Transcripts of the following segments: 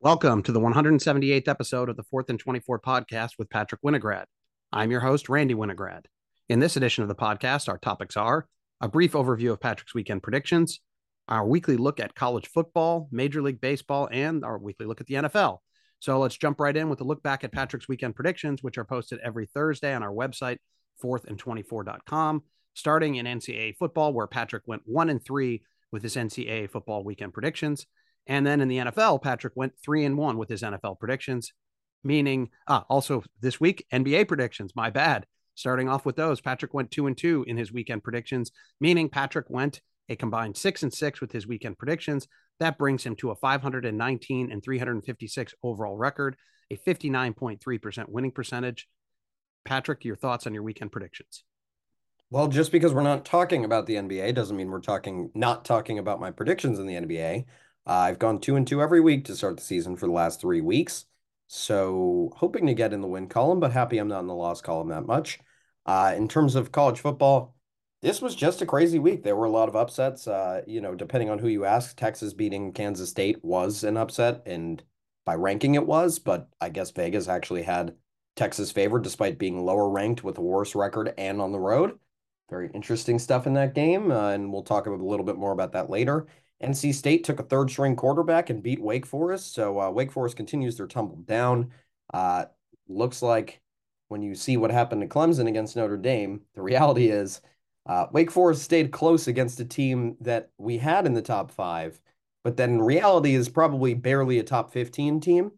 Welcome to the 178th episode of the 4th and 24 podcast with Patrick Winograd. I'm your host, Randy Winograd. In this edition of the podcast, our topics are a brief overview of Patrick's weekend predictions, our weekly look at college football, Major League Baseball, and our weekly look at the NFL. So let's jump right in with a look back at Patrick's weekend predictions, which are posted every Thursday on our website, 4thandtwenty4.com, starting in NCAA football, where Patrick went one and three with his NCAA football weekend predictions. And then in the NFL, Patrick went three and one with his NFL predictions, meaning ah, also this week, NBA predictions. My bad. Starting off with those, Patrick went two and two in his weekend predictions, meaning Patrick went a combined six and six with his weekend predictions. That brings him to a 519 and 356 overall record, a 59.3% winning percentage. Patrick, your thoughts on your weekend predictions? Well, just because we're not talking about the NBA doesn't mean we're talking not talking about my predictions in the NBA. Uh, I've gone two and two every week to start the season for the last three weeks. So hoping to get in the win column, but happy I'm not in the loss column that much. Uh, in terms of college football, this was just a crazy week. There were a lot of upsets. Uh, you know, depending on who you ask, Texas beating Kansas State was an upset, and by ranking it was, but I guess Vegas actually had Texas favored despite being lower ranked with a worse record and on the road. Very interesting stuff in that game, uh, and we'll talk a little bit more about that later. NC State took a third string quarterback and beat Wake Forest. So uh, Wake Forest continues their tumble down. Uh, looks like when you see what happened to Clemson against Notre Dame, the reality is uh, Wake Forest stayed close against a team that we had in the top five, but then in reality is probably barely a top 15 team.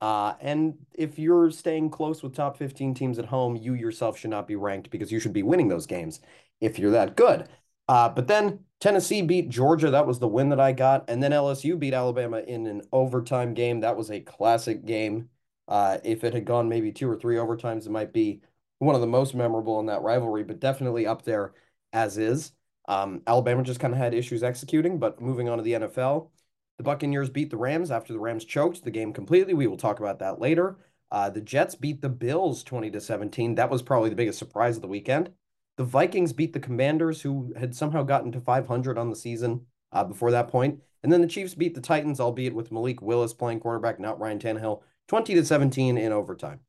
Uh, and if you're staying close with top 15 teams at home, you yourself should not be ranked because you should be winning those games if you're that good. Uh, but then Tennessee beat Georgia. That was the win that I got. And then LSU beat Alabama in an overtime game. That was a classic game. Uh, if it had gone maybe two or three overtimes, it might be one of the most memorable in that rivalry, but definitely up there as is. Um, Alabama just kind of had issues executing, but moving on to the NFL, the Buccaneers beat the Rams after the Rams choked the game completely. We will talk about that later. Uh, the Jets beat the Bills 20 to 17. That was probably the biggest surprise of the weekend. The Vikings beat the Commanders, who had somehow gotten to 500 on the season uh, before that point. And then the Chiefs beat the Titans, albeit with Malik Willis playing quarterback, not Ryan Tannehill, 20 to 17 in overtime.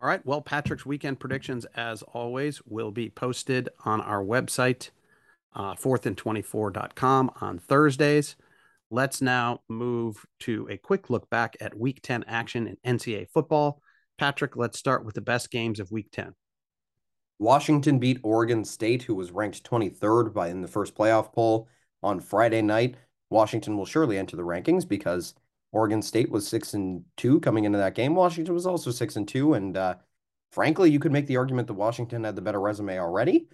All right. Well, Patrick's weekend predictions, as always, will be posted on our website, uh, 4thandtwenty4.com on Thursdays. Let's now move to a quick look back at week 10 action in NCAA football. Patrick, let's start with the best games of week 10. Washington beat Oregon State, who was ranked 23rd by in the first playoff poll on Friday night. Washington will surely enter the rankings because Oregon State was six and two coming into that game. Washington was also six and two, and uh, frankly, you could make the argument that Washington had the better resume already.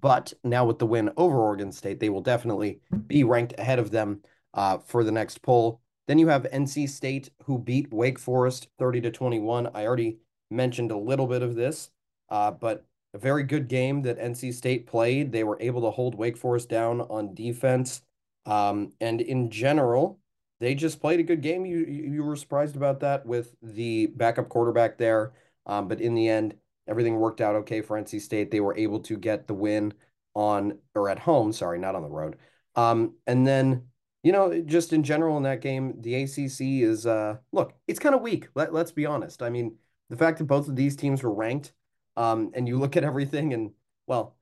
But now with the win over Oregon State, they will definitely be ranked ahead of them uh, for the next poll. Then you have NC State, who beat Wake Forest 30 to 21. I already mentioned a little bit of this, uh, but a very good game that NC State played. They were able to hold Wake Forest down on defense. Um, and in general, they just played a good game. You you were surprised about that with the backup quarterback there. Um, but in the end, everything worked out okay for NC State. They were able to get the win on or at home, sorry, not on the road. Um, and then, you know, just in general in that game, the ACC is uh look, it's kind of weak. Let, let's be honest. I mean, the fact that both of these teams were ranked um, and you look at everything, and well,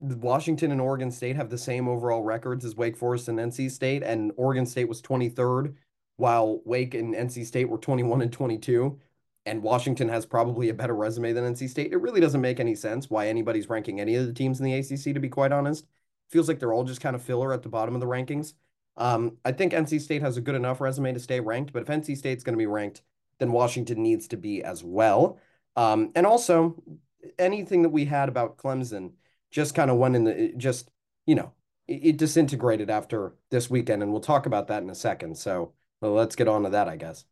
Washington and Oregon State have the same overall records as Wake Forest and NC State, and Oregon State was 23rd, while Wake and NC State were 21 and 22. And Washington has probably a better resume than NC State. It really doesn't make any sense why anybody's ranking any of the teams in the ACC, to be quite honest. Feels like they're all just kind of filler at the bottom of the rankings. Um, I think NC State has a good enough resume to stay ranked, but if NC State's going to be ranked, then Washington needs to be as well. Um, and also, anything that we had about Clemson just kind of went in the just you know it, it, disintegrated after this weekend, and we'll talk about that in a second. So well, let's get on to that, I guess.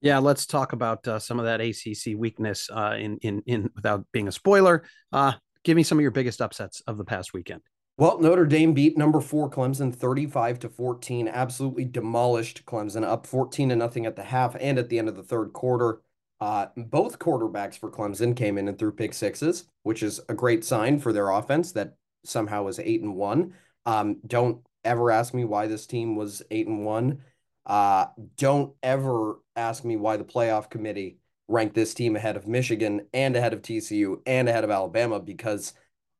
Yeah, let's talk about uh, some of that ACC weakness uh, in in in without being a spoiler. Uh, give me some of your biggest upsets of the past weekend. Well, Notre Dame beat number four Clemson 35 to 14, absolutely demolished Clemson, up 14 to nothing at the half and at the end of the third quarter. Uh, both quarterbacks for Clemson came in and threw pick sixes, which is a great sign for their offense that somehow was eight and one. Um, don't ever ask me why this team was eight and one. Uh, don't ever ask me why the playoff committee ranked this team ahead of Michigan and ahead of TCU and ahead of Alabama because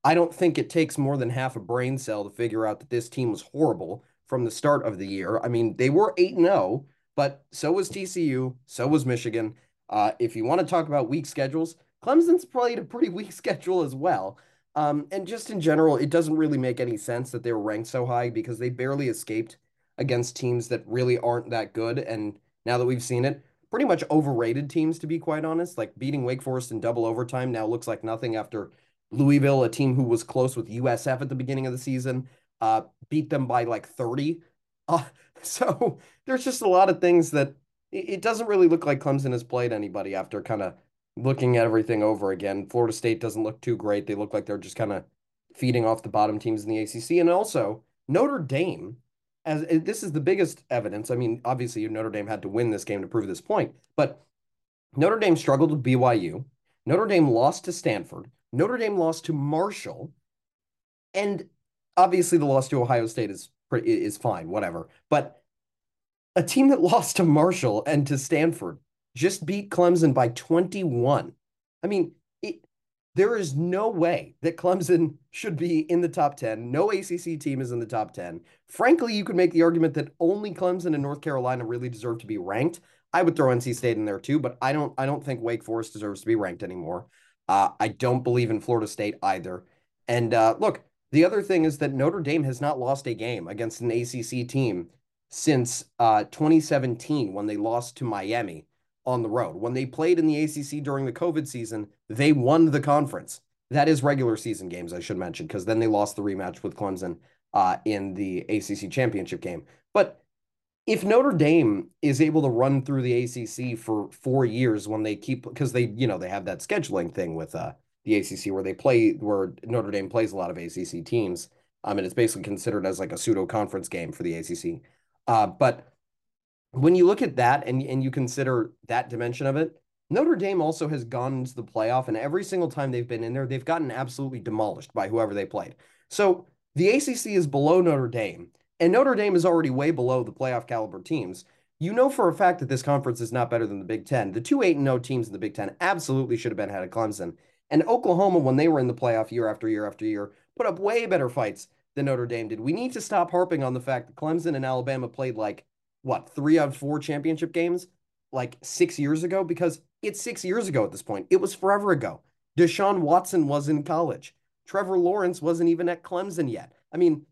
I don't think it takes more than half a brain cell to figure out that this team was horrible from the start of the year. I mean, they were 8 and 0, but so was TCU, so was Michigan. Uh, if you want to talk about weak schedules, Clemson's played a pretty weak schedule as well. Um, and just in general, it doesn't really make any sense that they were ranked so high because they barely escaped against teams that really aren't that good. And now that we've seen it, pretty much overrated teams, to be quite honest. Like beating Wake Forest in double overtime now looks like nothing after Louisville, a team who was close with USF at the beginning of the season, uh, beat them by like 30. Uh, so there's just a lot of things that it doesn't really look like Clemson has played anybody after kind of looking at everything over again. Florida State doesn't look too great. They look like they're just kind of feeding off the bottom teams in the ACC. And also, Notre Dame, as eh, this is the biggest evidence. I mean, obviously, Notre Dame had to win this game to prove this point, but Notre Dame struggled with BYU. Notre Dame lost to Stanford. Notre Dame lost to Marshall. And obviously, the loss to Ohio State is is fine, whatever. But a team that lost to Marshall and to Stanford just beat Clemson by 21. I mean, it, there is no way that Clemson should be in the top 10. No ACC team is in the top 10. Frankly, you could make the argument that only Clemson and North Carolina really deserve to be ranked. I would throw NC State in there too, but I don't I don't think Wake Forest deserves to be ranked anymore. Uh, I don't believe in Florida State either. And uh, look, the other thing is that Notre Dame has not lost a game against an ACC team since uh, 2017 when they lost to Miami on the road. When they played in the ACC during the COVID season, they won the conference. That is regular season games, I should mention, because then they lost the rematch with Clemson uh, in the ACC championship game. But if Notre Dame is able to run through the ACC for four years when they keep, because they, you know, they have that scheduling thing with uh, the ACC where they play, where Notre Dame plays a lot of ACC teams. Um, mean, it's basically considered as like a pseudo conference game for the ACC. Uh, but when you look at that and, and you consider that dimension of it, Notre Dame also has gone into the playoff, and every single time they've been in there, they've gotten absolutely demolished by whoever they played. So the ACC is below Notre Dame, and Notre Dame is already way below the playoff caliber teams. You know for a fact that this conference is not better than the Big Ten. The two 8 0 teams in the Big Ten absolutely should have been ahead of Clemson. And Oklahoma, when they were in the playoff year after year after year, put up way better fights than Notre Dame did. We need to stop harping on the fact that Clemson and Alabama played like what three out of four championship games like six years ago because it's six years ago at this point. It was forever ago. Deshaun Watson was in college. Trevor Lawrence wasn't even at Clemson yet. I mean,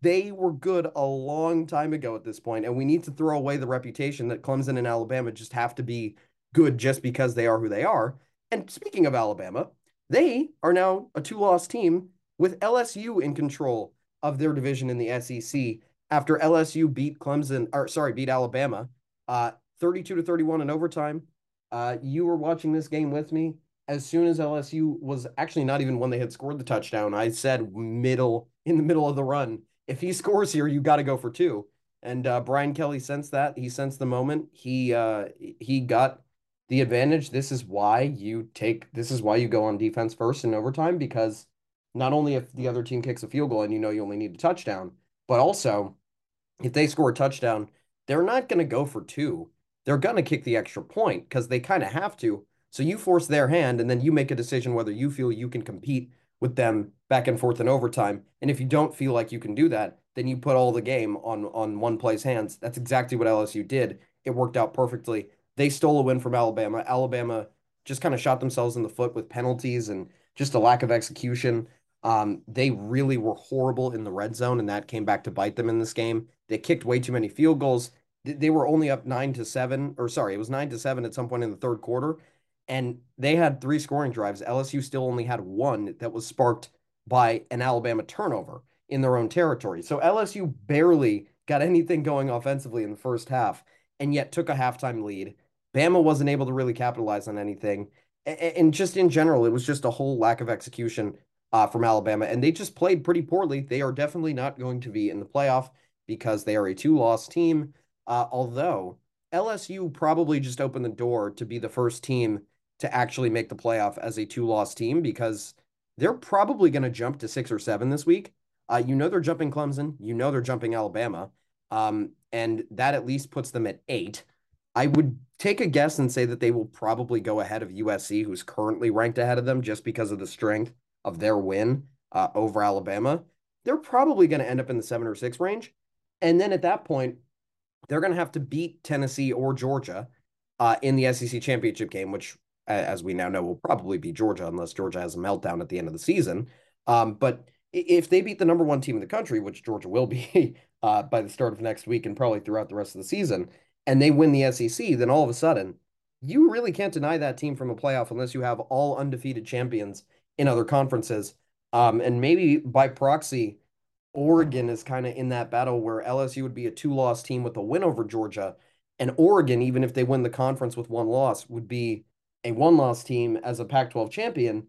they were good a long time ago at this point, and we need to throw away the reputation that Clemson and Alabama just have to be good just because they are who they are. And speaking of Alabama, they are now a two loss team with LSU in control of their division in the SEC after LSU beat Clemson, or sorry, beat Alabama, uh, 32 to 31 in overtime. Uh, you were watching this game with me. As soon as LSU was actually not even when they had scored the touchdown, I said middle in the middle of the run. If he scores here, you got to go for two. And uh, Brian Kelly sensed that. He sensed the moment. He uh, he got the advantage. This is why you take. This is why you go on defense first in overtime because not only if the other team kicks a field goal and you know you only need a touchdown, but also if they score a touchdown, they're not going to go for two. They're going to kick the extra point because they kind of have to. So you force their hand, and then you make a decision whether you feel you can compete with them back and forth in overtime. And if you don't feel like you can do that, then you put all the game on on one play's hands. That's exactly what LSU did. It worked out perfectly. They stole a win from Alabama. Alabama just kind of shot themselves in the foot with penalties and just a lack of execution. Um, they really were horrible in the red zone, and that came back to bite them in this game. They kicked way too many field goals. They were only up nine to seven, or sorry, it was nine to seven at some point in the third quarter, and they had three scoring drives. LSU still only had one that was sparked by an Alabama turnover in their own territory. So LSU barely got anything going offensively in the first half, and yet took a halftime lead. Bama wasn't able to really capitalize on anything. And just in general, it was just a whole lack of execution uh, from Alabama, and they just played pretty poorly. They are definitely not going to be in the playoff because they are a two loss team. Uh, although LSU probably just opened the door to be the first team to actually make the playoff as a two loss team because they're probably going to jump to six or seven this week. Uh, you know, they're jumping Clemson, you know, they're jumping Alabama. Um, and that at least puts them at eight. I would take a guess and say that they will probably go ahead of USC, who's currently ranked ahead of them just because of the strength of their win uh, over Alabama. They're probably going to end up in the seven or six range. And then at that point, they're going to have to beat Tennessee or Georgia uh, in the SEC championship game, which, as we now know, will probably be Georgia unless Georgia has a meltdown at the end of the season. Um, but if they beat the number one team in the country, which Georgia will be uh, by the start of next week and probably throughout the rest of the season, and they win the SEC, then all of a sudden, you really can't deny that team from a playoff unless you have all undefeated champions in other conferences. Um, and maybe by proxy, Oregon is kind of in that battle where LSU would be a two loss team with a win over Georgia. And Oregon, even if they win the conference with one loss, would be a one loss team as a Pac 12 champion,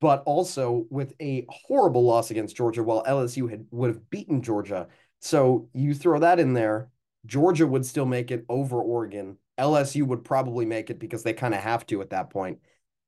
but also with a horrible loss against Georgia while LSU had would have beaten Georgia. So you throw that in there, Georgia would still make it over Oregon. LSU would probably make it because they kind of have to at that point.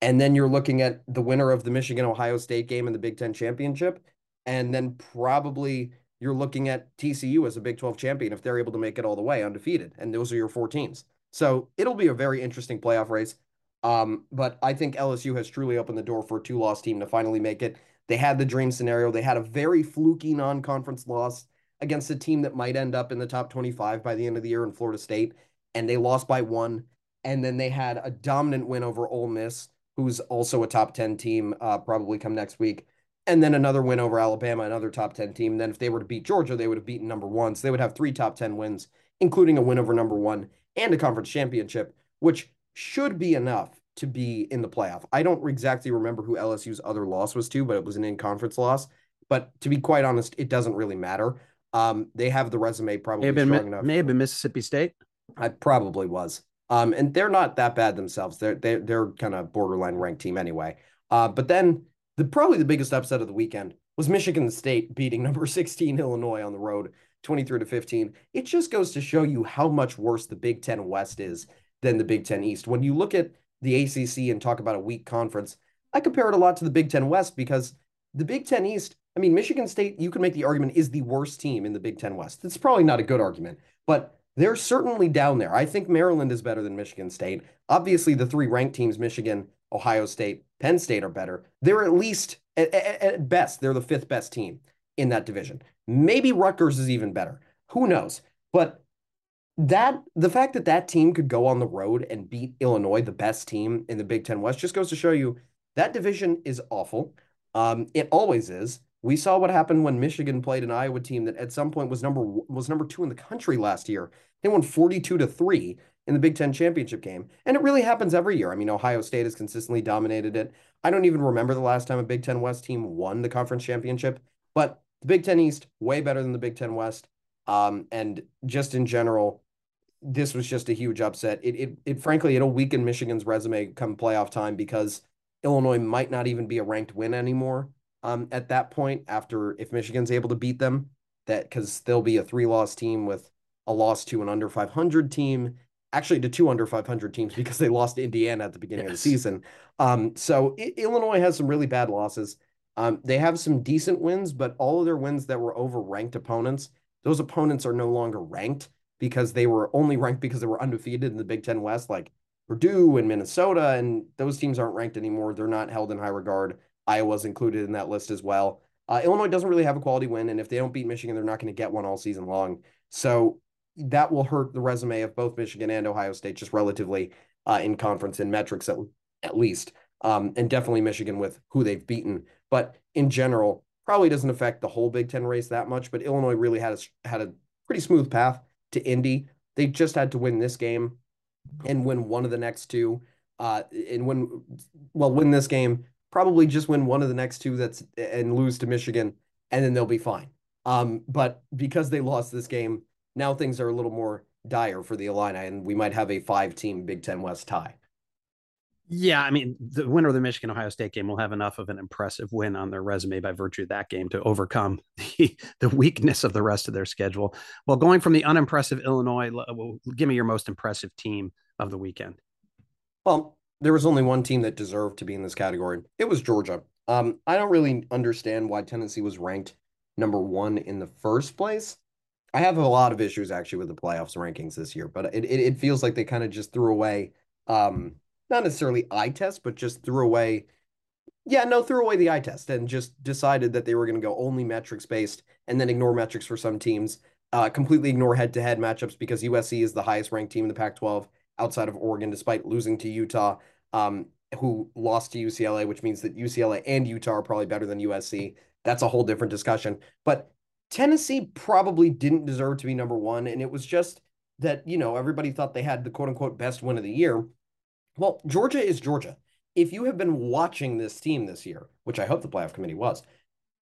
And then you're looking at the winner of the Michigan Ohio State game in the Big Ten championship and then probably you're looking at TCU as a Big 12 champion if they're able to make it all the way undefeated. And those are your four teams. So it'll be a very interesting playoff race. Um, but I think LSU has truly opened the door for a two loss team to finally make it. They had the dream scenario. They had a very fluky non conference loss against a team that might end up in the top 25 by the end of the year in Florida State. And they lost by one. And then they had a dominant win over Ole Miss, who's also a top 10 team, uh, probably come next week and then another win over Alabama, another top 10 team. And then if they were to beat Georgia, they would have beaten number one. So they would have three top 10 wins, including a win over number one and a conference championship, which should be enough to be in the playoff. I don't exactly remember who LSU's other loss was to, but it was an in conference loss. But to be quite honest, it doesn't really matter. Um, they have the resume probably may have been, strong enough. May have been Mississippi State. I probably was. Um, and they're not that bad themselves. They're they're they're kind of borderline ranked team anyway. Uh, but then the probably the biggest upset of the weekend was Michigan State beating number 16 Illinois on the road 23 to 15. It just goes to show you how much worse the Big 10 West is than the Big 10 East. When you look at the ACC and talk about a weak conference, I compare it a lot to the Big 10 West because the Big 10 East, I mean, Michigan State, you can make the argument is the worst team in the Big 10 West. It's probably not a good argument, but they're certainly down there. I think Maryland is better than Michigan State. Obviously, the three ranked teams, Michigan, Ohio State, Penn State are better. They're at least, at, at, best, they're the fifth best team in that division. Maybe Rutgers is even better. Who knows? But that the fact that that team could go on the road and beat Illinois, the best team in the Big Ten West, just goes to show you that division is awful. Um, it always is. We saw what happened when Michigan played an Iowa team that at some point was number was number two in the country last year. They won forty two to three in the Big Ten championship game. And it really happens every year. I mean, Ohio State has consistently dominated it. I don't even remember the last time a Big Ten West team won the conference championship, but the Big Ten East, way better than the Big Ten West. Um, and just in general, this was just a huge upset. It, it, it frankly, it'll weaken Michigan's resume come playoff time because Illinois might not even be a ranked win anymore. Um, at that point, after if Michigan's able to beat them, that because they'll be a three loss team with a loss to an under 500 team actually to two under 500 teams because they lost to Indiana at the beginning yes. of the season. Um, so I- Illinois has some really bad losses. Um, they have some decent wins, but all of their wins that were over ranked opponents, those opponents are no longer ranked because they were only ranked because they were undefeated in the Big Ten West, like Purdue and Minnesota, and those teams aren't ranked anymore. They're not held in high regard. Iowa's included in that list as well. Uh, Illinois doesn't really have a quality win, and if they don't beat Michigan, they're not going to get one all season long. So that will hurt the resume of both Michigan and Ohio State just relatively uh, in conference and metrics at, at least. Um, and definitely Michigan with who they've beaten. But in general, probably doesn't affect the whole Big Ten race that much. But Illinois really had a, had a pretty smooth path to Indy. They just had to win this game and win one of the next two. Uh, and win, well, win this game, probably just win one of the next two that's and lose to Michigan, and then they'll be fine. Um, but because they lost this game, now things are a little more dire for the Illini, and we might have a five-team Big Ten West tie. Yeah, I mean, the winner of the Michigan Ohio State game will have enough of an impressive win on their resume by virtue of that game to overcome the, the weakness of the rest of their schedule. Well, going from the unimpressive Illinois, well, give me your most impressive team of the weekend. Well, there was only one team that deserved to be in this category. It was Georgia. Um, I don't really understand why Tennessee was ranked number one in the first place. I have a lot of issues actually with the playoffs rankings this year, but it it, it feels like they kind of just threw away um not necessarily eye test, but just threw away yeah, no, threw away the eye test and just decided that they were going to go only metrics based and then ignore metrics for some teams, uh, completely ignore head to head matchups because USC is the highest ranked team in the Pac 12 outside of Oregon, despite losing to Utah, um, who lost to UCLA, which means that UCLA and Utah are probably better than USC. That's a whole different discussion. But Tennessee probably didn't deserve to be number one. And it was just that, you know, everybody thought they had the quote unquote best win of the year. Well, Georgia is Georgia. If you have been watching this team this year, which I hope the playoff committee was,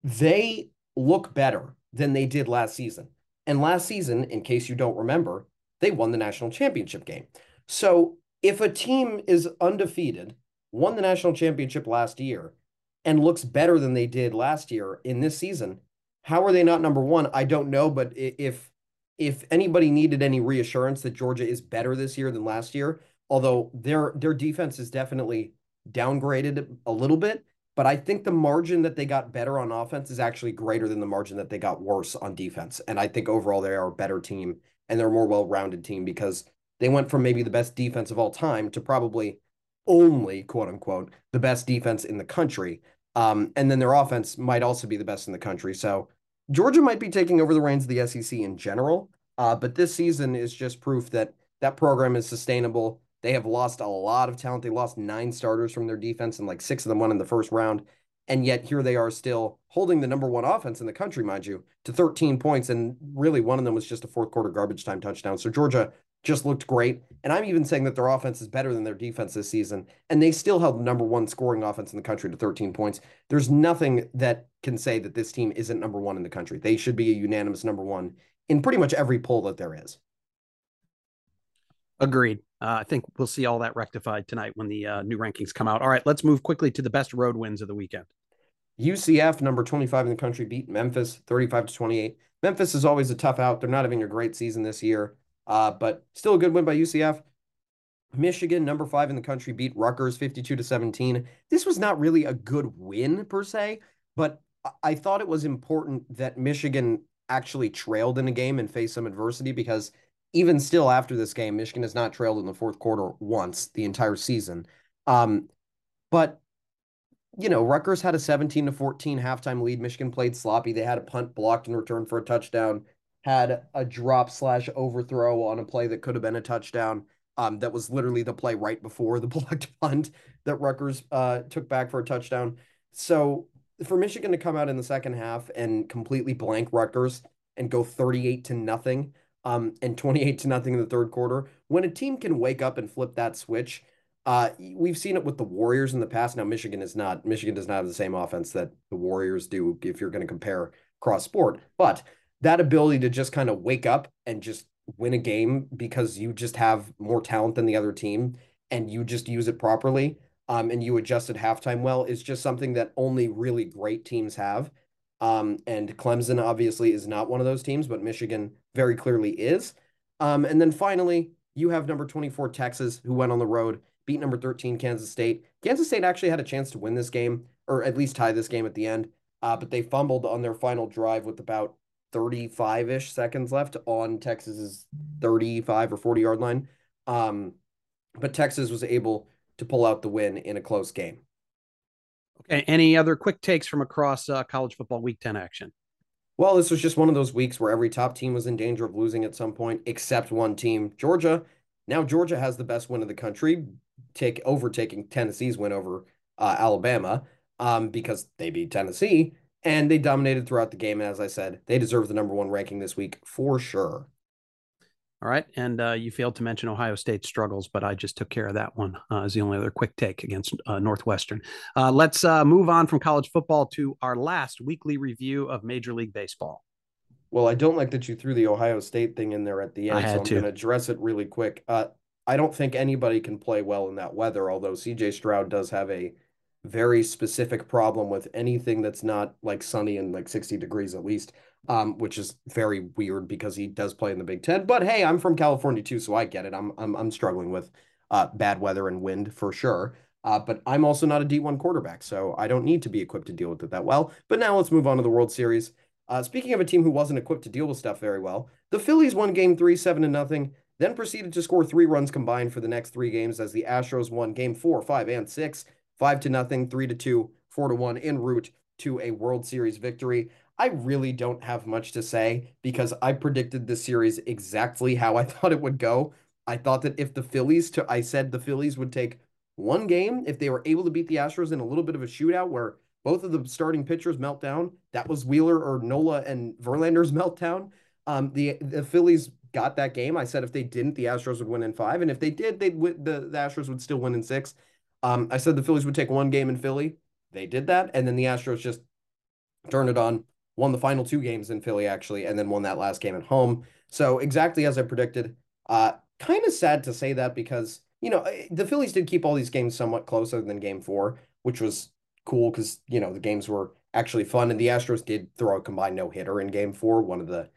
they look better than they did last season. And last season, in case you don't remember, they won the national championship game. So if a team is undefeated, won the national championship last year, and looks better than they did last year in this season, how are they not number one? I don't know, but if if anybody needed any reassurance that Georgia is better this year than last year, although their their defense is definitely downgraded a little bit, but I think the margin that they got better on offense is actually greater than the margin that they got worse on defense. And I think overall they are a better team and they're a more well-rounded team because they went from maybe the best defense of all time to probably only quote unquote the best defense in the country. Um, and then their offense might also be the best in the country. So Georgia might be taking over the reins of the SEC in general, uh, but this season is just proof that that program is sustainable. They have lost a lot of talent. They lost nine starters from their defense, and like six of them won in the first round. And yet here they are still holding the number one offense in the country, mind you, to 13 points. And really, one of them was just a fourth quarter garbage time touchdown. So Georgia just looked great. And I'm even saying that their offense is better than their defense this season. And they still held the number one scoring offense in the country to 13 points. There's nothing that can say that this team isn't number one in the country. They should be a unanimous number one in pretty much every poll that there is. Agreed. Uh, I think we'll see all that rectified tonight when the uh, new rankings come out. All right, let's move quickly to the best road wins of the weekend. UCF, number 25 in the country, beat Memphis 35 to 28. Memphis is always a tough out. They're not having a great season this year. Uh, but still a good win by UCF. Michigan, number five in the country, beat Rutgers 52 to 17. This was not really a good win per se, but I thought it was important that Michigan actually trailed in a game and faced some adversity because even still after this game, Michigan has not trailed in the fourth quarter once the entire season. Um, but you know, Rutgers had a 17 to 14 halftime lead. Michigan played sloppy. They had a punt blocked in return for a touchdown had a drop slash overthrow on a play that could have been a touchdown. Um, that was literally the play right before the blocked punt that Rutgers uh, took back for a touchdown. So for Michigan to come out in the second half and completely blank Rutgers and go 38 to nothing um, and 28 to nothing in the third quarter, when a team can wake up and flip that switch, uh, we've seen it with the Warriors in the past. Now, Michigan is not, Michigan does not have the same offense that the Warriors do if you're going to compare cross sport, but that ability to just kind of wake up and just win a game because you just have more talent than the other team and you just use it properly um, and you adjust at halftime well is just something that only really great teams have. Um, and Clemson obviously is not one of those teams, but Michigan very clearly is. Um, and then finally, you have number 24 Texas, who went on the road, beat number 13 Kansas State. Kansas State actually had a chance to win this game, or at least tie this game at the end, uh, but they fumbled on their final drive with about 35 ish seconds left on Texas's 35 or 40 yard line. Um, but Texas was able to pull out the win in a close game. Okay. Any other quick takes from across uh, college football week 10 action? Well, this was just one of those weeks where every top team was in danger of losing at some point, except one team, Georgia. Now Georgia has the best win of the country, take overtaking Tennessee's win over uh, Alabama um, because they beat Tennessee and they dominated throughout the game. And as I said, they deserve the number one ranking this week for sure. All right. And uh, you failed to mention Ohio State struggles, but I just took care of that one uh, as the only other quick take against uh, Northwestern. Uh, let's uh, move on from college football to our last weekly review of Major League Baseball. Well, I don't like that you threw the Ohio State thing in there at the end, so I'm going to address it really quick. Uh, I don't think anybody can play well in that weather, although CJ Stroud does have a very specific problem with anything that's not like sunny and like 60 degrees at least, um, which is very weird because he does play in the Big Ten. But hey, I'm from California too, so I get it. I'm I'm I'm struggling with uh, bad weather and wind for sure. Uh, but I'm also not a D1 quarterback, so I don't need to be equipped to deal with it that well. But now let's move on to the World Series. Uh, speaking of a team who wasn't equipped to deal with stuff very well, the Phillies won game three, seven to nothing, then proceeded to score three runs combined for the next three games as the Astros won game four, five, and six, five to nothing, three to two, four to one en route to a World Series victory. I really don't have much to say because I predicted this series exactly how I thought it would go. I thought that if the Phillies to I said the Phillies would take one game if they were able to beat the Astros in a little bit of a shootout where both of the starting pitchers melt down. That was Wheeler or Nola and Verlander's meltdown. Um, the the Phillies got that game. I said if they didn't, the Astros would win in five, and if they did, they'd the the Astros would still win in six. Um, I said the Phillies would take one game in Philly. They did that, and then the Astros just turned it on, won the final two games in Philly actually, and then won that last game at home. So exactly as I predicted. Uh, kind of sad to say that because you know eh, the Phillies did keep all these games somewhat closer than Game Four, which was cool because you know the games were actually fun, and the Astros did throw a combined no hitter in Game Four, one of the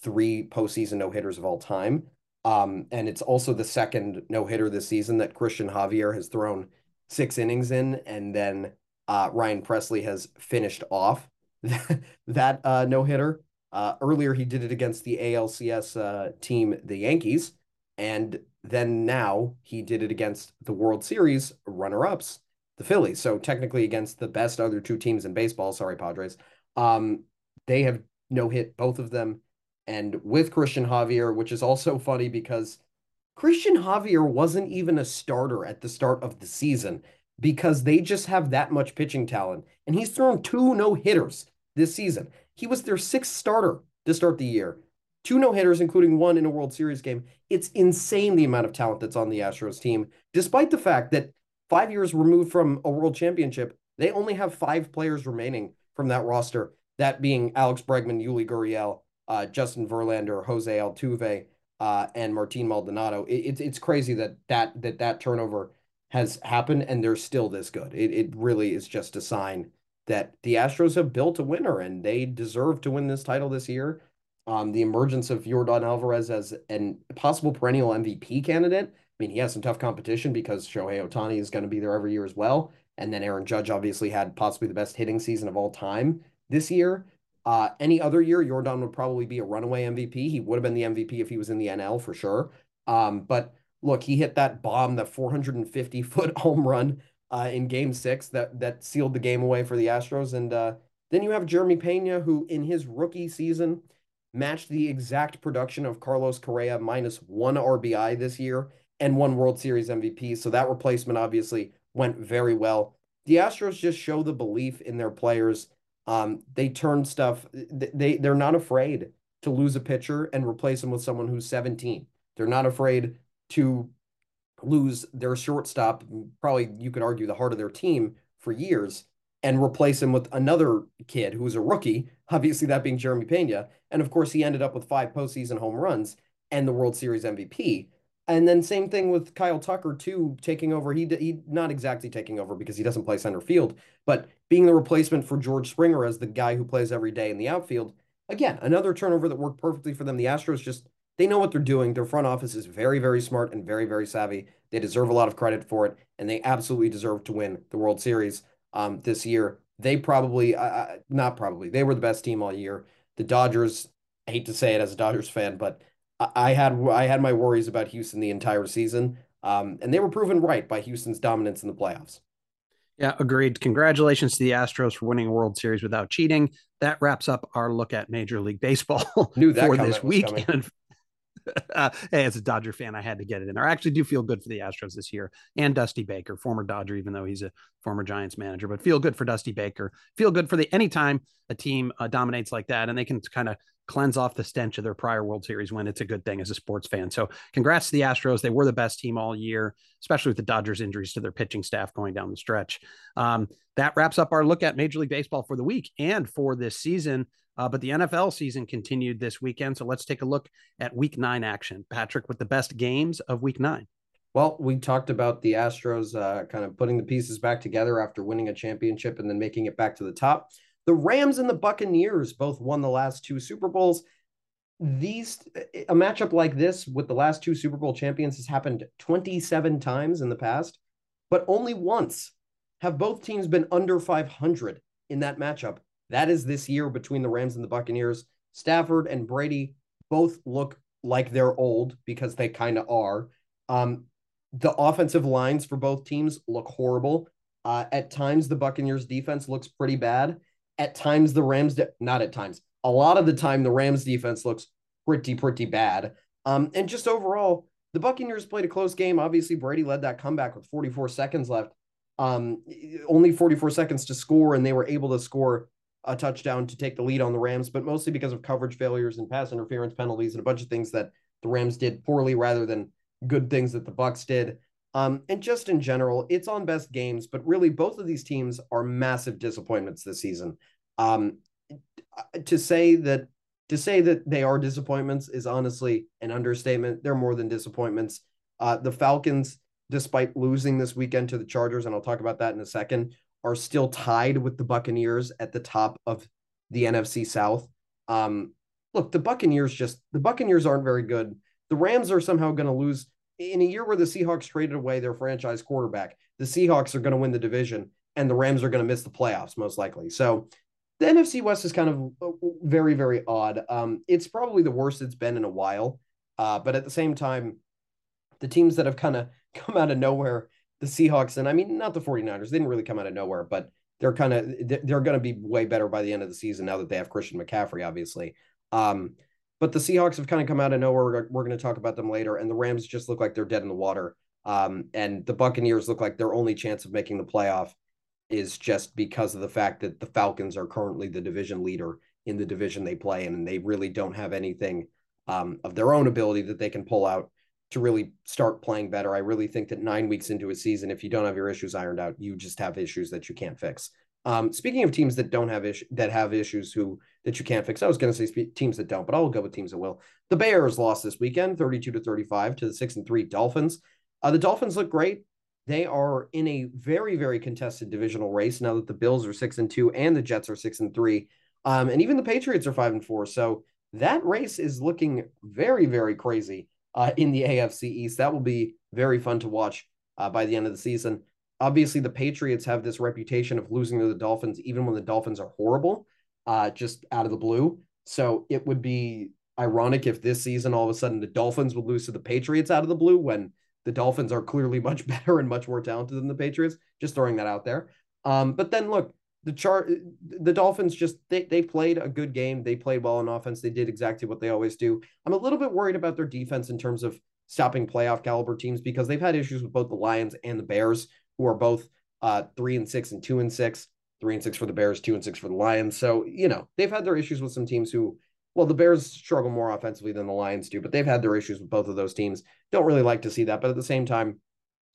three postseason no hitters of all time. Um, and it's also the second no hitter this season that Christian Javier has thrown six innings in, and then uh, Ryan Pressly has finished off that uh, no hitter. Uh, earlier, he did it against the ALCS uh, team, the Yankees, and then now he did it against the World Series runner ups, the Phillies. So technically against the best other two teams in baseball. Sorry, Padres. Um, they have no hit both of them. And with Cristian Javier, which is also funny because Cristian Javier wasn't even a starter at the start of the season because they just have that much pitching talent. And he's thrown two no hitters this season. He was their sixth starter to start the year two no hitters, including one in a World Series game. It's insane the amount of talent that's on the Astros team, despite the fact that five years removed from a World Championship, they only have five players remaining from that roster. That being Alex Bregman, Yuli Gurriel, uh, Justin Verlander, Jose Altuve, uh, and Martin Maldonado. It, it's it's crazy that that that that turnover has happened and they're still this good. It it really is just a sign that the Astros have built a winner and they deserve to win this title this year um, the emergence of Yordan Alvarez as an possible perennial MVP candidate. I mean, he has some tough competition because Shohei Ohtani is going to be there every year as well. And then Aaron Judge obviously had possibly the best hitting season of all time this year. Uh, any other year, Yordan would probably be a runaway MVP. He would have been the MVP if he was in the NL for sure. Um, but look, he hit that bomb, that 450 foot home run uh, in Game Six that that sealed the game away for the Astros. And uh, then you have Jeremy Pena, who in his rookie season matched the exact production of Carlos Correa minus one RBI this year and one World Series MVP. So that replacement obviously went very well. The Astros just show the belief in their players. Um, they turn stuff. They they're not afraid to lose a pitcher and replace him with someone who's 17. They're not afraid to lose their shortstop. Probably you could argue the heart of their team for years and replace him with another kid who's a rookie, obviously that being Jeremy Pena. And of course, he ended up with five postseason home runs and the World Series MVP. And then same thing with Kyle Tucker too, taking over. He he not exactly taking over because he doesn't play center field, but being the replacement for George Springer as the guy who plays every day in the outfield. Again, another turnover that worked perfectly for them. The Astros just they know what they're doing. Their front office is very very smart and very very savvy. They deserve a lot of credit for it, and they absolutely deserve to win the World Series um, this year. They probably, uh, not probably, they were the best team all year. The Dodgers, I hate to say it as a Dodgers fan, but I had I had my worries about Houston the entire season, um, and they were proven right by Houston's dominance in the playoffs. Yeah, agreed. Congratulations to the Astros for winning a World Series without cheating. That wraps up our look at Major League Baseball Knew that for this week. And uh, hey, as a Dodger fan, I had to get it in there. I actually do feel good for the Astros this year and Dusty Baker, former Dodger, even though he's a former Giants manager, but feel good for Dusty Baker. Feel good for the anytime a team uh, dominates like that and they can kind of cleanse off the stench of their prior World Series win. It's a good thing as a sports fan. So congrats to the Astros. They were the best team all year, especially with the Dodgers injuries to their pitching staff going down the stretch. Um, that wraps up our look at Major League Baseball for the week and for this season. Uh, but the NFL season continued this weekend. So let's take a look at week nine action. Patrick, with the best games of week nine. Well, we talked about the Astros uh, kind of putting the pieces back together after winning a championship and then making it back to the top. The Rams and the Buccaneers both won the last two Super Bowls. These a matchup like this with the last two Super Bowl champions has happened 27 times in the past, but only once have both teams been under 500 in that matchup That is this year between the Rams and the Buccaneers. Stafford and Brady both look like they're old because they kind of are. Um, the offensive lines for both teams look horrible. Uh, at times, the Buccaneers defense looks pretty bad. At times, the Rams, de- not at times, a lot of the time, the Rams defense looks pretty, pretty bad. Um, and just overall, the Buccaneers played a close game. Obviously, Brady led that comeback with 44 seconds left. Um, only 44 seconds to score, and they were able to score a touchdown to take the lead on the Rams, but mostly because of coverage failures and pass interference penalties and a bunch of things that the Rams did poorly rather than good things that the Bucks did. Um, and just in general, it's on best games, but really both of these teams are massive disappointments this season. Um, to say that to say that they are disappointments is honestly an understatement. They're more than disappointments. Uh, the Falcons, despite losing this weekend to the Chargers, and I'll talk about that in a second, are still tied with the Buccaneers at the top of the NFC South. Um, look, the Buccaneers just the Buccaneers aren't very good. The Rams are somehow going to lose in a year where the Seahawks traded away their franchise quarterback. The Seahawks are going to win the division, and the Rams are going to miss the playoffs most likely. So the NFC West is kind of uh, very, very odd. Um, it's probably the worst it's been in a while. Uh, but at the same time, the teams that have kind of come out of nowhere, the Seahawks, and I mean, not the 49ers, they didn't really come out of nowhere, but they're kind of, they're going to be way better by the end of the season now that they have Christian McCaffrey, obviously. Um, but the Seahawks have kind of come out of nowhere. We're, we're going to talk about them later. And the Rams just look like they're dead in the water. Um, and the Buccaneers look like their only chance of making the playoff is just because of the fact that the Falcons are currently the division leader in the division they play in, and they really don't have anything um, of their own ability that they can pull out to really start playing better. I really think that nine weeks into a season, if you don't have your issues ironed out, you just have issues that you can't fix. Um, speaking of teams that don't have issues that have issues who that you can't fix, I was going to say teams that don't, but I'll go with teams that will. The Bears lost this weekend, thirty-two to thirty-five, to the six and three Dolphins. Uh, the Dolphins look great. They are in a very very contested divisional race now that the bills are six and two and the jets are six and three. Um, and even the patriots are five and four. So that race is looking very very crazy uh, in the afc east. That will be very fun to watch uh, by the end of the season. Obviously the patriots have this reputation of losing to the dolphins even when the dolphins are horrible uh, just out of the blue so it would be ironic if this season all of a sudden the dolphins would lose to the patriots out of the blue when the Dolphins are clearly much better and much more talented than the Patriots. Just throwing that out there. Um, but then look, the chart, the Dolphins just they they played a good game. They played well on offense. They did exactly what they always do. I'm a little bit worried about their defense in terms of stopping playoff caliber teams because they've had issues with both the Lions and the Bears, who are both uh, three and six and two and six. Three and six for the Bears, two and six for the Lions. So, you know, they've had their issues with some teams who well, the Bears struggle more offensively than the Lions do, but they've had their issues with both of those teams. Don't really like to see that, but at the same time,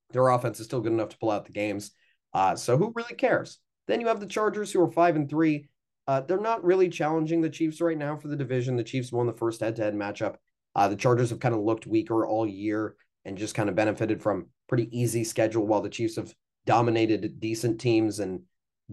their offense is still good enough to pull out the games. Uh, so who really cares? Then you have the Chargers, who are five and three. Uh, they're not really challenging the Chiefs right now for the division. The Chiefs won the first head-to-head matchup. Uh, the Chargers have kind of looked weaker all year and just kind of benefited from pretty easy schedule, while the Chiefs have dominated decent teams and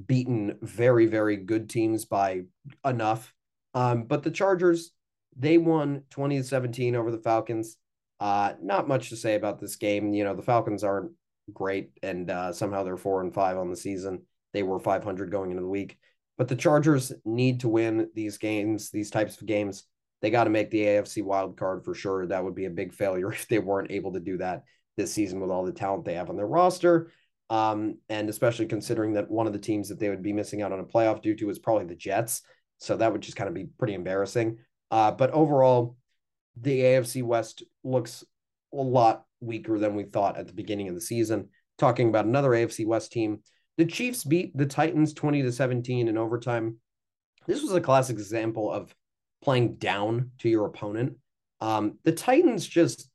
beaten very, very good teams by enough. Um, but the Chargers, they won 20 to 17 over the Falcons. Uh, not much to say about this game. You know, the Falcons aren't great, and uh, somehow they're four and five on the season. They were 500 going into the week. But the Chargers need to win these games, these types of games. They got to make the AFC wild card for sure. That would be a big failure if they weren't able to do that this season with all the talent they have on their roster. Um, and especially considering that one of the teams that they would be missing out on a playoff due to is probably the Jets. So that would just kind of be pretty embarrassing. Uh, but overall, the AFC West looks a lot weaker than we thought at the beginning of the season. Talking about another AFC West team, the Chiefs beat the Titans 20 to 17 in overtime. This was a classic example of playing down to your opponent. Um, the Titans just,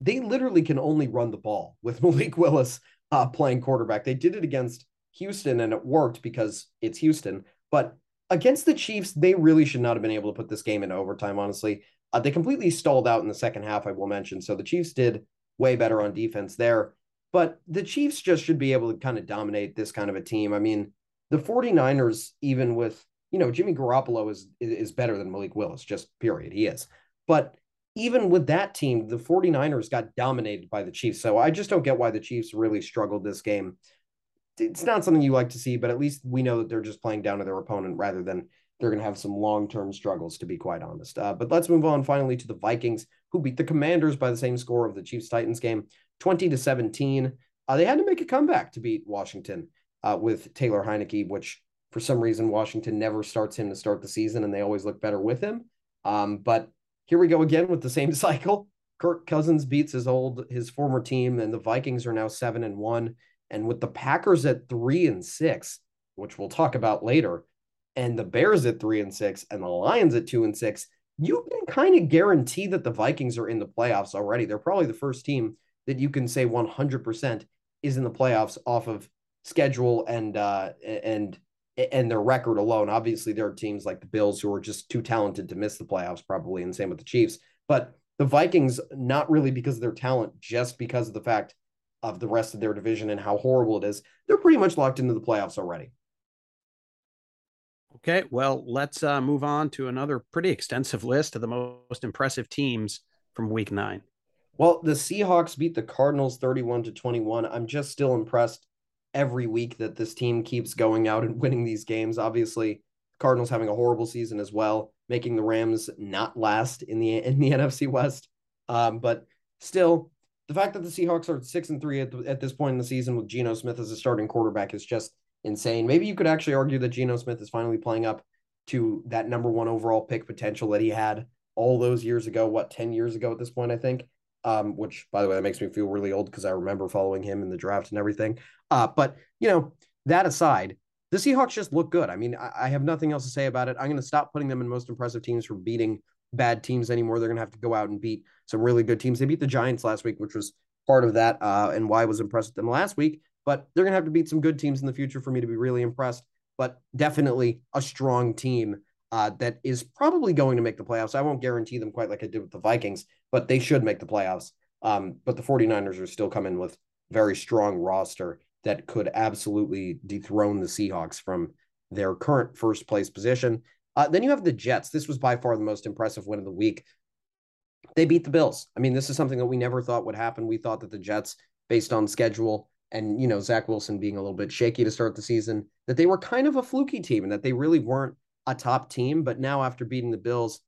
they literally can only run the ball with Malik Willis uh, playing quarterback. They did it against Houston and it worked because it's Houston. But against the Chiefs, they really should not have been able to put this game in overtime, honestly. Uh, they completely stalled out in the second half, I will mention. So the Chiefs did way better on defense there. But the Chiefs just should be able to kind of dominate this kind of a team. I mean, the 49ers, even with, you know, Jimmy Garoppolo is is better than Malik Willis, just period. He is. But even with that team, the 49ers got dominated by the Chiefs. So I just don't get why the Chiefs really struggled this game it's not something you like to see, but at least we know that they're just playing down to their opponent rather than they're going to have some long term struggles, to be quite honest. Uh, but let's move on finally to the Vikings, who beat the Commanders by the same score of the Chiefs Titans game, 20 to 17. Uh, they had to make a comeback to beat Washington uh, with Taylor Heinicke, which for some reason Washington never starts him to start the season, and they always look better with him. Um, but here we go again with the same cycle. Kirk Cousins beats his old his former team, and the Vikings are now seven and one. And with the Packers at three and six, which we'll talk about later, and the Bears at three and six, and the Lions at two and six, you can kind of guarantee that the Vikings are in the playoffs already. They're probably the first team that you can say 100% is in the playoffs off of schedule and uh, and and their record alone. Obviously, there are teams like the Bills who are just too talented to miss the playoffs, probably, and same with the Chiefs. But the Vikings, not really because of their talent, just because of the fact of the rest of their division and how horrible it is, they're pretty much locked into the playoffs already. Okay, well, let's uh, move on to another pretty extensive list of the most impressive teams from week nine. Well, the Seahawks beat the Cardinals 31 to 21. I'm just still impressed every week that this team keeps going out and winning these games. Obviously, Cardinals having a horrible season as well, making the Rams not last in the in the NFC West. Um, but still, the fact that the Seahawks are six and three at, the, at this point in the season with Geno Smith as a starting quarterback is just insane. Maybe you could actually argue that Geno Smith is finally playing up to that number one overall pick potential that he had all those years ago. What ten years ago at this point, I think. Um, which by the way, that makes me feel really old because I remember following him in the draft and everything. Uh, but you know, that aside, the Seahawks just look good. I mean, I, I have nothing else to say about it. I'm going to stop putting them in most impressive teams for beating bad teams anymore. They're going to have to go out and beat some really good teams. They beat the Giants last week, which was part of that, uh, and why I was impressed with them last week. But they're going to have to beat some good teams in the future for me to be really impressed. But definitely a strong team uh, that is probably going to make the playoffs. I won't guarantee them quite like I did with the Vikings, but they should make the playoffs. Um, but the 49ers are still coming with very strong roster that could absolutely dethrone the Seahawks from their current first place position. Uh, then you have the Jets. This was by far the most impressive win of the week. They beat the Bills. I mean, this is something that we never thought would happen. We thought that the Jets, based on schedule and you know Zach Wilson being a little bit shaky to start the season, that they were kind of a fluky team and that they really weren't a top team. But now after beating the Bills,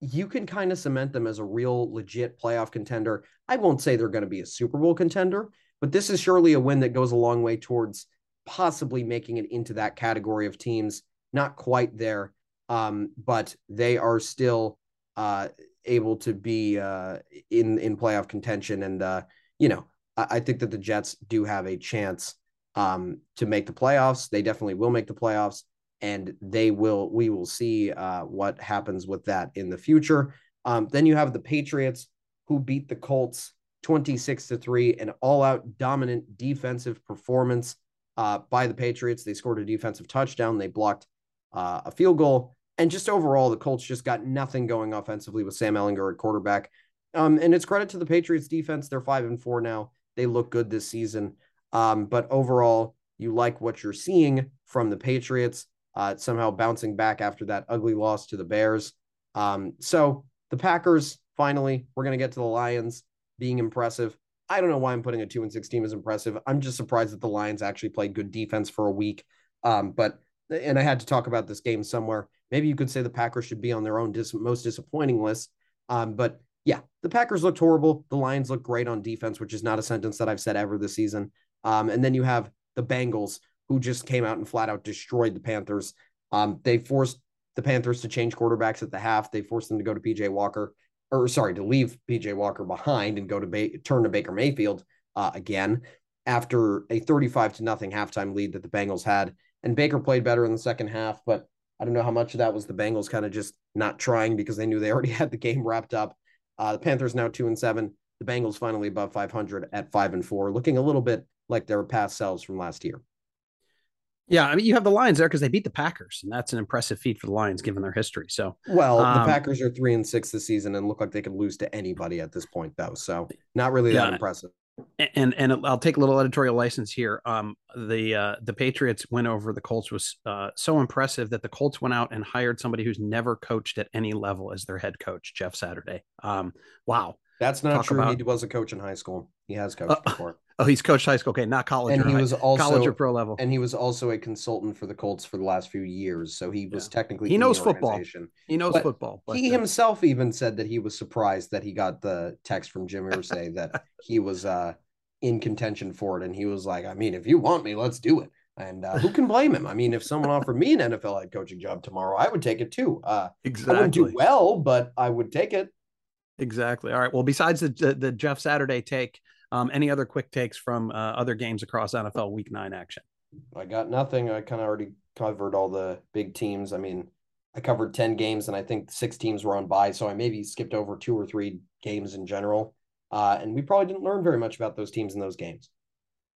you can kind of cement them as a real legit playoff contender. I won't say they're going to be a Super Bowl contender, but this is surely a win that goes a long way towards possibly making it into that category of teams. Not quite there, um, but they are still uh, able to be uh, in in playoff contention. And uh, you know, I, I, think that the Jets do have a chance um, to make the playoffs. They definitely will make the playoffs and they will we will see uh, what happens with that in the future. Um, then you have the Patriots who beat the Colts 26 to 3, an all-out dominant defensive performance uh, by the Patriots. They scored a defensive touchdown, they blocked uh, a field goal, and just overall, the Colts just got nothing going offensively with Sam Ehlinger at quarterback. Um, and it's credit to the Patriots defense. They're five and four now. They look good this season. Um, but overall, you like what you're seeing from the Patriots uh, somehow bouncing back after that ugly loss to the Bears. Um, so the Packers finally, we're going to get to the Lions being impressive. I don't know why I'm putting a two and six team as impressive. I'm just surprised that the Lions actually played good defense for a week. Um, but and I had to talk about this game somewhere. Maybe you could say the Packers should be on their own dis- most disappointing list. Um, but yeah, the Packers looked horrible. The Lions look great on defense, which is not a sentence that I've said ever this season. Um, and then you have the Bengals, who just came out and flat out destroyed the Panthers. Um, they forced the Panthers to change quarterbacks at the half. They forced them to go to PJ Walker, or sorry, to leave PJ Walker behind and go to ba- turn to Baker Mayfield uh, again after a 35 to nothing halftime lead that the Bengals had. And Baker played better in the second half, but I don't know how much of that was the Bengals kind of just not trying because they knew they already had the game wrapped up. Uh, the Panthers now two and seven. The Bengals finally above 500 at five and four, looking a little bit like their past selves from last year. Yeah, I mean, you have the Lions there because they beat the Packers, and that's an impressive feat for the Lions given their history. So, well, um, the Packers are three and six this season and look like they could lose to anybody at this point, though. So, not really yeah, that impressive. And and I'll take a little editorial license here. Um, the uh, the Patriots win over the Colts was uh, so impressive that the Colts went out and hired somebody who's never coached at any level as their head coach, Jeff Saturday. Um, wow, That's not talk true. about- He was a coach in high school. He has coached Uh, before. Oh, he's coached high school. Okay, not college. And he high- was also college or pro level. and he was also a consultant for the Colts for the last few years. So he was technically He knows football. he knows but football. But he uh, himself even said that he was surprised that he got the text from Jim Irsay that he was uh, in contention for it, and he was like, "I mean, if you want me, let's do it." And uh, who can blame him? I mean, if someone offered me an NFL head coaching job tomorrow, I would take it too. Uh, I wouldn't do exactly. well, but I would take it. Exactly. All right. Well, besides the the, the Jeff Saturday take, um, any other quick takes from uh, other games across NFL Week Nine action? I got nothing. I kind of already covered all the big teams. I mean, I covered 10 games and I think six teams were on bye. So I maybe skipped over two or three games in general. Uh, and we probably didn't learn very much about those teams in those games.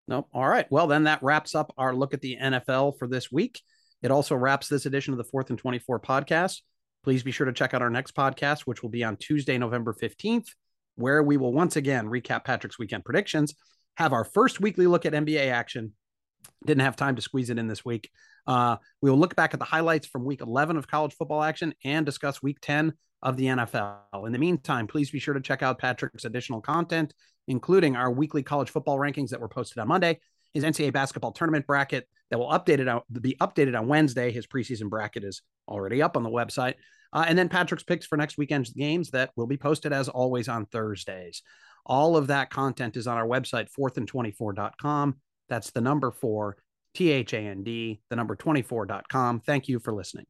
Nope. All right. Well, then that wraps up our look at the NFL for this week. It also wraps this edition of the Fourth and 24 podcast. Please be sure to check out our next podcast, which will be on Tuesday, November 15th, where we will once again recap Patrick's weekend predictions, have our first weekly look at NBA action. Didn't have time to squeeze it in this week. Uh, we will look back at the highlights from week 11 of college football action and discuss week 10 of the NFL. In the meantime, please be sure to check out Patrick's additional content, including our weekly college football rankings that were posted on Monday, his NCAA basketball tournament bracket that will update it out, be updated on Wednesday. His preseason bracket is already up on the website. Uh, and then Patrick's picks for next weekend's games that will be posted as always on Thursdays. All of that content is on our website, fourthand24.com. That's the number four, T H A N D, the number 24.com. Thank you for listening.